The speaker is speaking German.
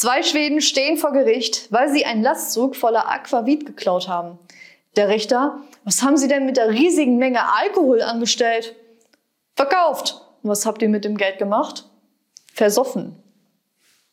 Zwei Schweden stehen vor Gericht, weil sie einen Lastzug voller Aquavit geklaut haben. Der Richter, was haben Sie denn mit der riesigen Menge Alkohol angestellt? Verkauft. Und was habt ihr mit dem Geld gemacht? Versoffen.